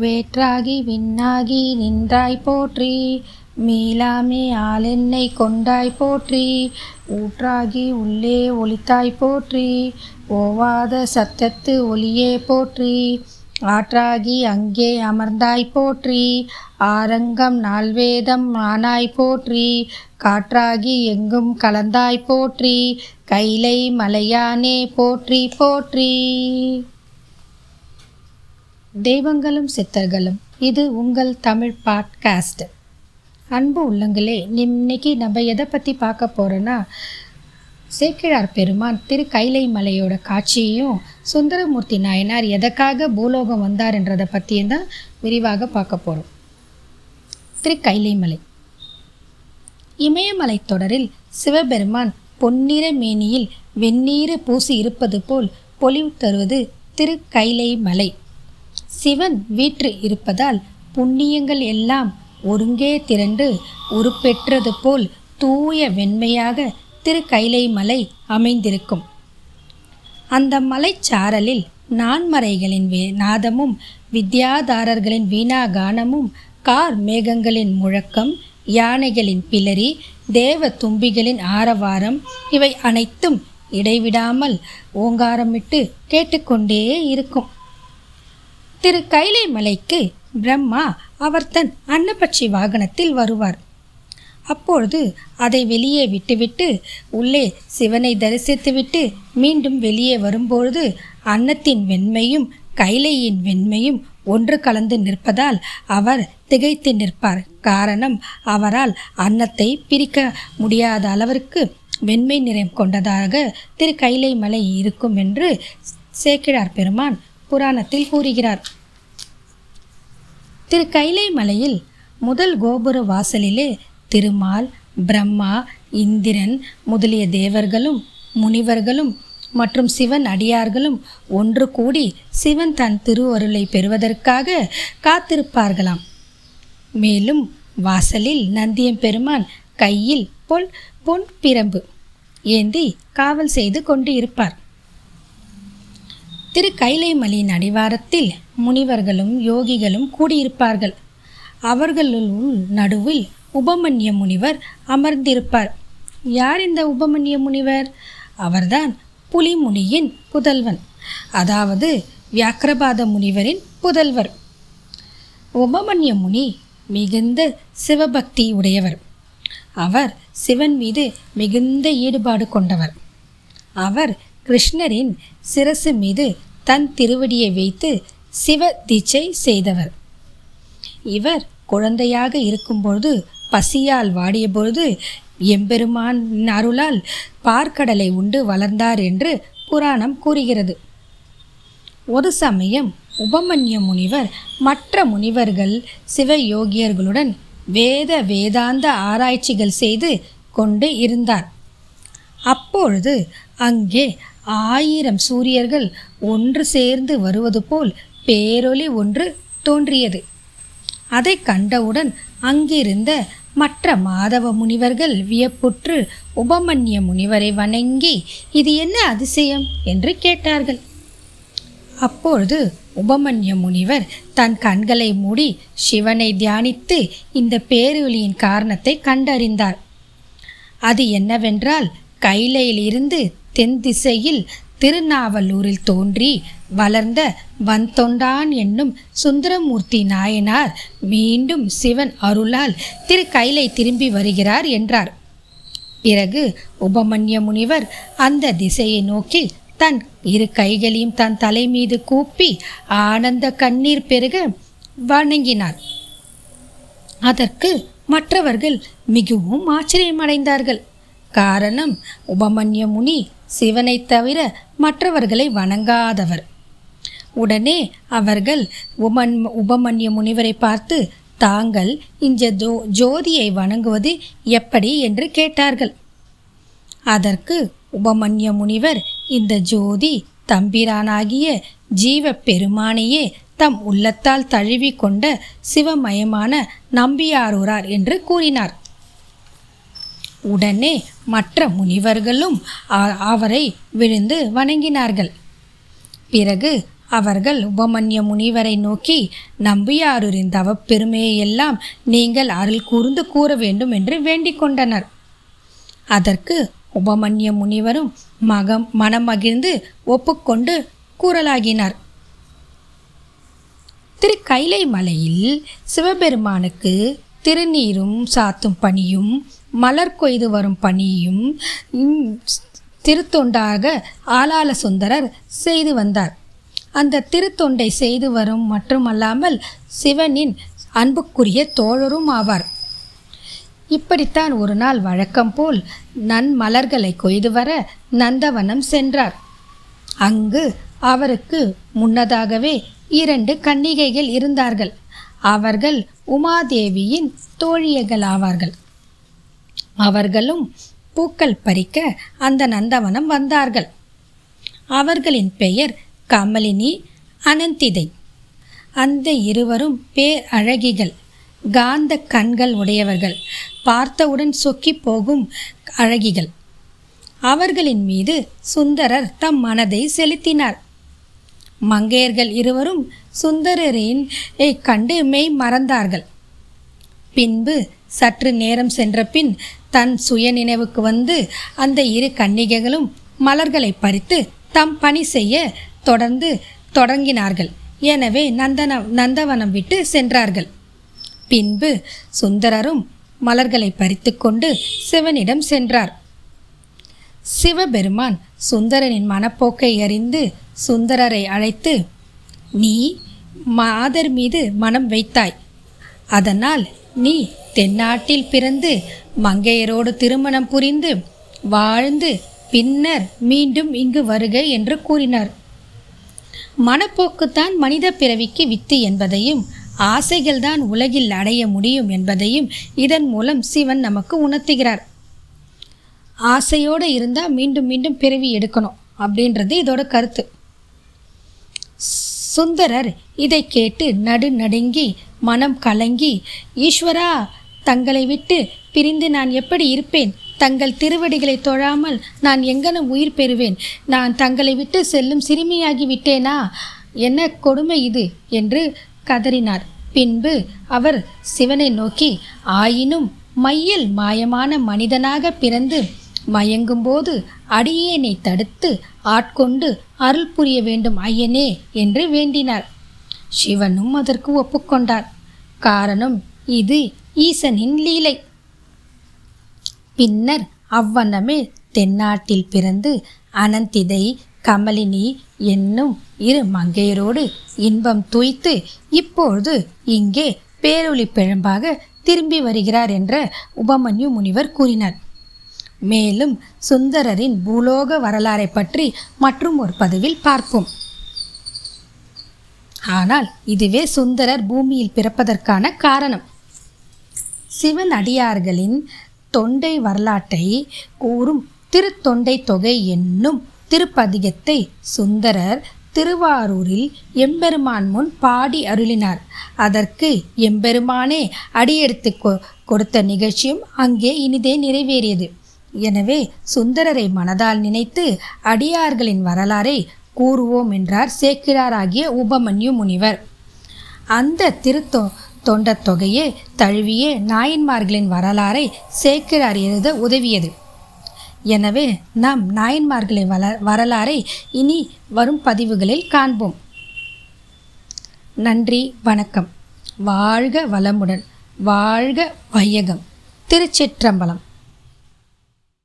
வேற்றாகி விண்ணாகி நின்றாய் போற்றி. மீளாமே ஆளென்னை கொண்டாய் போற்றி. ஊற்றாகி உள்ளே ஒளித்தாய் போற்றி. ஓவாத சத்தத்து ஒளியே போற்றி. ஆற்றாகி அங்கே அமர்ந்தாய் போற்றி. ஆரங்கம் நால்வேதம் ஆனாய் போற்றி. காற்றாகி எங்கும் கலந்தாய் போற்றி. கைலை மலையானே போற்றி போற்றி. தெய்வங்களும் சித்தர்களும். இது உங்கள் தமிழ் பாட்காஸ்ட். அன்பு உள்ளங்களே இன்னைக்கு நம்ம எதை பற்றி பார்க்க போகிறோன்னா சேக்கிழார் பெருமான் திரு கைலை மலையோட காட்சியையும் சுந்தரமூர்த்தி நாயனார் எதற்காக பூலோகம் வந்தார்ன்றதை பற்றியும் தான் விரிவாக பார்க்க போகிறோம் திரு கைலை மலை. இமயமலை தொடரில் சிவபெருமான் பொன்னிற மேனியில் வெந்நீர் பூசி இருப்பது போல் பொலிவு தருவது திரு கைலை மலை. சிவன் வீற்று இருப்பதால் புண்ணியங்கள் எல்லாம் ஒருங்கே திரண்டு உருப்பெற்றது போல் தூய வெண்மையாக திரு கைலை மலை அமைந்திருக்கும். அந்த மலைச்சாரலில் நான்மறைகளின் வே நாதமும் வித்யாதாரர்களின் வீணா கானமும் கார் மேகங்களின் முழக்கம் யானைகளின் பிளரி தேவ தும்பிகளின் ஆரவாரம் இவை அனைத்தும் இடைவிடாமல் ஓங்காரமிட்டு கேட்டுக்கொண்டே இருக்கும். திரு கைலை மலைக்கு பிரம்மா அவர் தன் அன்னபட்சி வாகனத்தில் வருவார். அப்பொழுது அதை வெளியே விட்டுவிட்டு உள்ளே சிவனை தரிசித்துவிட்டு மீண்டும் வெளியே வரும்பொழுது அன்னத்தின் வெண்மையும் கைலையின் வெண்மையும் ஒன்று கலந்து நிற்பதால் அவர் திகைத்து நிற்பார். காரணம் அவரால் அன்னத்தை பிரிக்க முடியாத அளவிற்கு வெண்மை நிறம் கொண்டதாக திரு கைலை மலை இருக்கும் என்று சேக்கிழார் பெருமான் புராணத்தில் கூறுகிறார். திரு கைலை மலையில் முதல் கோபுர வாசலிலே திருமால் பிரம்மா இந்திரன் முதலிய தேவர்களும் முனிவர்களும் மற்றும் சிவன் அடியார்களும் ஒன்று கூடி சிவன் தன் திருவருளை பெறுவதற்காக காத்திருப்பார்களாம். மேலும் வாசலில் நந்தியம் பெருமான் கையில் பொன் பொன் பிரம்பு ஏந்தி காவல் செய்து கொண்டு இருப்பார் திரு கைலைமலையின் அடிவாரத்தில் முனிவர்களும் யோகிகளும் கூடியிருப்பார்கள். அவர்களுள் நடுவில் உபமன்ய முனிவர் அமர்ந்திருப்பார். யார் இந்த உபமன்ய முனிவர்? அவர்தான் புலிமுனியின் புதல்வன். அதாவது வியாக்கிரபாத முனிவரின் புதல்வர். உபமன்ய முனி மிகுந்த சிவபக்தி உடையவர். அவர் சிவன் மீது மிகுந்த ஈடுபாடு கொண்டவர். அவர் கிருஷ்ணரின் சிரசு மீது தன் திருவடியை வைத்து சிவ தீட்சை செய்தவர். இவர் குழந்தையாக இருக்கும்பொழுது பசியால் வாடியபொழுது எம்பெருமான் அருளால் பார்க்கடலை உண்டு வளர்ந்தார் என்று புராணம் கூறுகிறது. ஒரு சமயம் உபமன்ய முனிவர் மற்ற முனிவர்கள் சிவயோகியர்களுடன் வேத வேதாந்த ஆராய்ச்சிகள் செய்து கொண்டு இருந்தார். அப்பொழுது அங்கே ஆயிரம் சூரியர்கள் ஒன்று சேர்ந்து வருவது போல் பேரொளி ஒன்று தோன்றியது. அதை கண்டவுடன் அங்கிருந்த மற்ற மாதவ முனிவர்கள் வியப்புற்று உபமன்ய முனிவரை வணங்கி இது என்ன அதிசயம்? என்று கேட்டார்கள். அப்பொழுது உபமன்ய முனிவர் தன் கண்களை மூடி சிவனை தியானித்து இந்த பேரொலியின் காரணத்தை கண்டறிந்தார். அது என்னவென்றால் கைலையிலிருந்து தென் திசையில் திருநாவலூரில் தோன்றி வளர்ந்த வந்தொண்டான் என்னும் சுந்தரமூர்த்தி நாயனார் மீண்டும் சிவன் அருளால் திரு கைலை திரும்பி வருகிறார் என்றார். பிறகு உபமன்ய முனிவர் அந்த திசையை நோக்கி தன் இரு கைகளையும் தன் தலை மீது கூப்பி ஆனந்த கண்ணீர் பெருக வணங்கினார். அதற்கு மற்றவர்கள் மிகவும் ஆச்சரியமடைந்தார்கள். காரணம் உபமன்ய முனி சிவனை தவிர மற்றவர்களை வணங்காதவர். உடனே அவர்கள் உமன் உபமன்ய முனிவரை பார்த்து தாங்கள் இந்த ஜோ ஜோதியை வணங்குவது எப்படி? என்று கேட்டார்கள். அதற்கு உபமன்ய முனிவர் இந்த ஜோதி தம்பிரானாகிய ஜீவ பெருமானையே தம் உள்ளத்தால் தழுவி கொண்ட சிவமயமான நம்பியாரூரார் என்று கூறினார். உடனே மற்ற முனிவர்களும் அவரை விழுந்து வணங்கினார்கள். பிறகு அவர்கள் உபமன்ய முனிவரை நோக்கி நம்பியாரூரின் தவப்பெருமையெல்லாம் நீங்கள் அருள் கூர்ந்து கூற வேண்டும் என்று வேண்டிக் கொண்டனர். அதற்கு உபமன்ய முனிவரும் மகம் மனமகிழ்ந்து ஒப்புக்கொண்டு கூறலாகினார். திரு கைலை மலையில் சிவபெருமானுக்கு திருநீரும் சாத்தும் பணியும் மலர் கொய்து வரும் பணியும் திருத்தொண்டாக ஆளாள சுந்தரர் செய்து வந்தார். அந்த திருத்தொண்டை செய்து வரும் மட்டுமல்லாமல் சிவனின் அன்புக்குரிய தோழரும் ஆவார். இப்படித்தான் ஒரு நாள் வழக்கம் போல் நன் மலர்களை கொய்து வர நந்தவனம் சென்றார். அங்கு அவருக்கு முன்னதாகவே இரண்டு கன்னிகைகள் இருந்தார்கள். அவர்கள் உமாதேவியின் தோழியர்கள் ஆவார்கள் அவர்களும் பூக்கள் பறிக்க அந்த நந்தவனம் வந்தார்கள். அவர்களின் பெயர் கமலினி அனந்திதை. அந்த இருவரும் பேர் அழகிகள் காந்த கண்கள் உடையவர்கள் பார்த்தவுடன் சொக்கி போகும் அழகிகள். அவர்களின் மீது சுந்தரர் தம் மனதை செலுத்தினார். மங்கையர்கள் இருவரும் சுந்தரரின் கண்டு மெய் மறந்தார்கள். பின்பு சற்று நேரம் சென்ற பின் தன் சுய நினைவுக்கு வந்து அந்த இரு கன்னிகைகளும் மலர்களை பறித்து தம் பணி செய்ய தொடர்ந்து தொடங்கினார்கள். எனவே நந்தன நந்தவனம் விட்டு சென்றார்கள். பின்பு சுந்தரரும் மலர்களை பறித்துக்கொண்டு சிவனிடம் சென்றார். சிவபெருமான் சுந்தரனின் மனப்போக்கை அறிந்து சுந்தரரை அழைத்து நீ மாதர் மீது மனம் வைத்தாய். அதனால் நீ தென்னாட்டில் பிறந்து மங்கையரோடு திருமணம் புரிந்து வாழ்ந்து பின்னர் மீண்டும் இங்கு வருக என்று கூறினார். மனப்போக்குத்தான் மனித பிறவிக்கு வித்து என்பதையும் ஆசைகள்தான் உலகில் அடைய முடியும் என்பதையும் இதன் மூலம் சிவன் நமக்கு உணர்த்துகிறார். ஆசையோடு இருந்தால் மீண்டும் மீண்டும் பிறவி எடுக்கணும் அப்படின்றது இதோட கருத்து. சுந்தரர் இதை கேட்டு நடு நடுங்கி மனம் கலங்கி ஈஸ்வரா தங்களை விட்டு பிரிந்து நான் எப்படி இருப்பேன்? தங்கள் திருவடிகளை தொழாமல் நான் எங்கனம் உயிர் பெறுவேன்? நான் தங்களை விட்டு செல்லும் சிறுமியாகி விட்டேனா? என்ன கொடுமை இது? என்று கதறினார். பின்பு அவர் சிவனை நோக்கி ஆயினும் மையில் மாயமான மனிதனாக பிறந்து மயங்கும்போது அடியேனை தடுத்து ஆட்கொண்டு அருள் புரிய வேண்டும் ஐயனே என்று வேண்டினார் சிவனும் அதற்கு ஒப்புக்கொண்டார். காரணம் இது ஈசனின் லீலை. பின்னர் அவ்வண்ணமே தென்னாட்டில் பிறந்து அனந்திதை கமலினி என்னும் இரு மங்கையரோடு இன்பம் துய்த்து இப்பொழுது இங்கே பேரொளி பிழம்பாக திரும்பி வருகிறார் என்ற உபமன்யு முனிவர் கூறினார். மேலும் சுந்தரரின் பூலோக வரலாறை பற்றி மற்றும் ஒரு பதிவில் பார்ப்போம். ஆனால் இதுவே சுந்தரர் பூமியில் பிறப்பதற்கான காரணம். சிவன் அடியார்களின் தொண்டை வரலாற்றை கூறும் திருத்தொண்டை தொகை என்னும் திருப்பதிகத்தை சுந்தரர் திருவாரூரில் எம்பெருமான் முன் பாடி அருளினார். அதற்கு எம்பெருமானே அடியெடுத்து கொ- கொடுத்த நிகழ்ச்சியும் அங்கே இனிதே நிறைவேறியது. எனவே சுந்தரரை மனதால் நினைத்து அடியார்களின் வரலாறை கூறுவோம் என்றார் சேக்கிழாராகிய உபமன்யு முனிவர். அந்த திருத்தொ தொண்டத் தொகையே தழுவிய நாயன்மார்களின் வரலாறை சேக்கிழார் எழுத உதவியது. எனவே நாம் நாயன்மார்களின் வள வரலாறை இனி வரும் பதிவுகளில் காண்போம். நன்றி வணக்கம். வாழ்க வளமுடன் வாழ்க வையகம். திருச்சிற்றம்பலம்.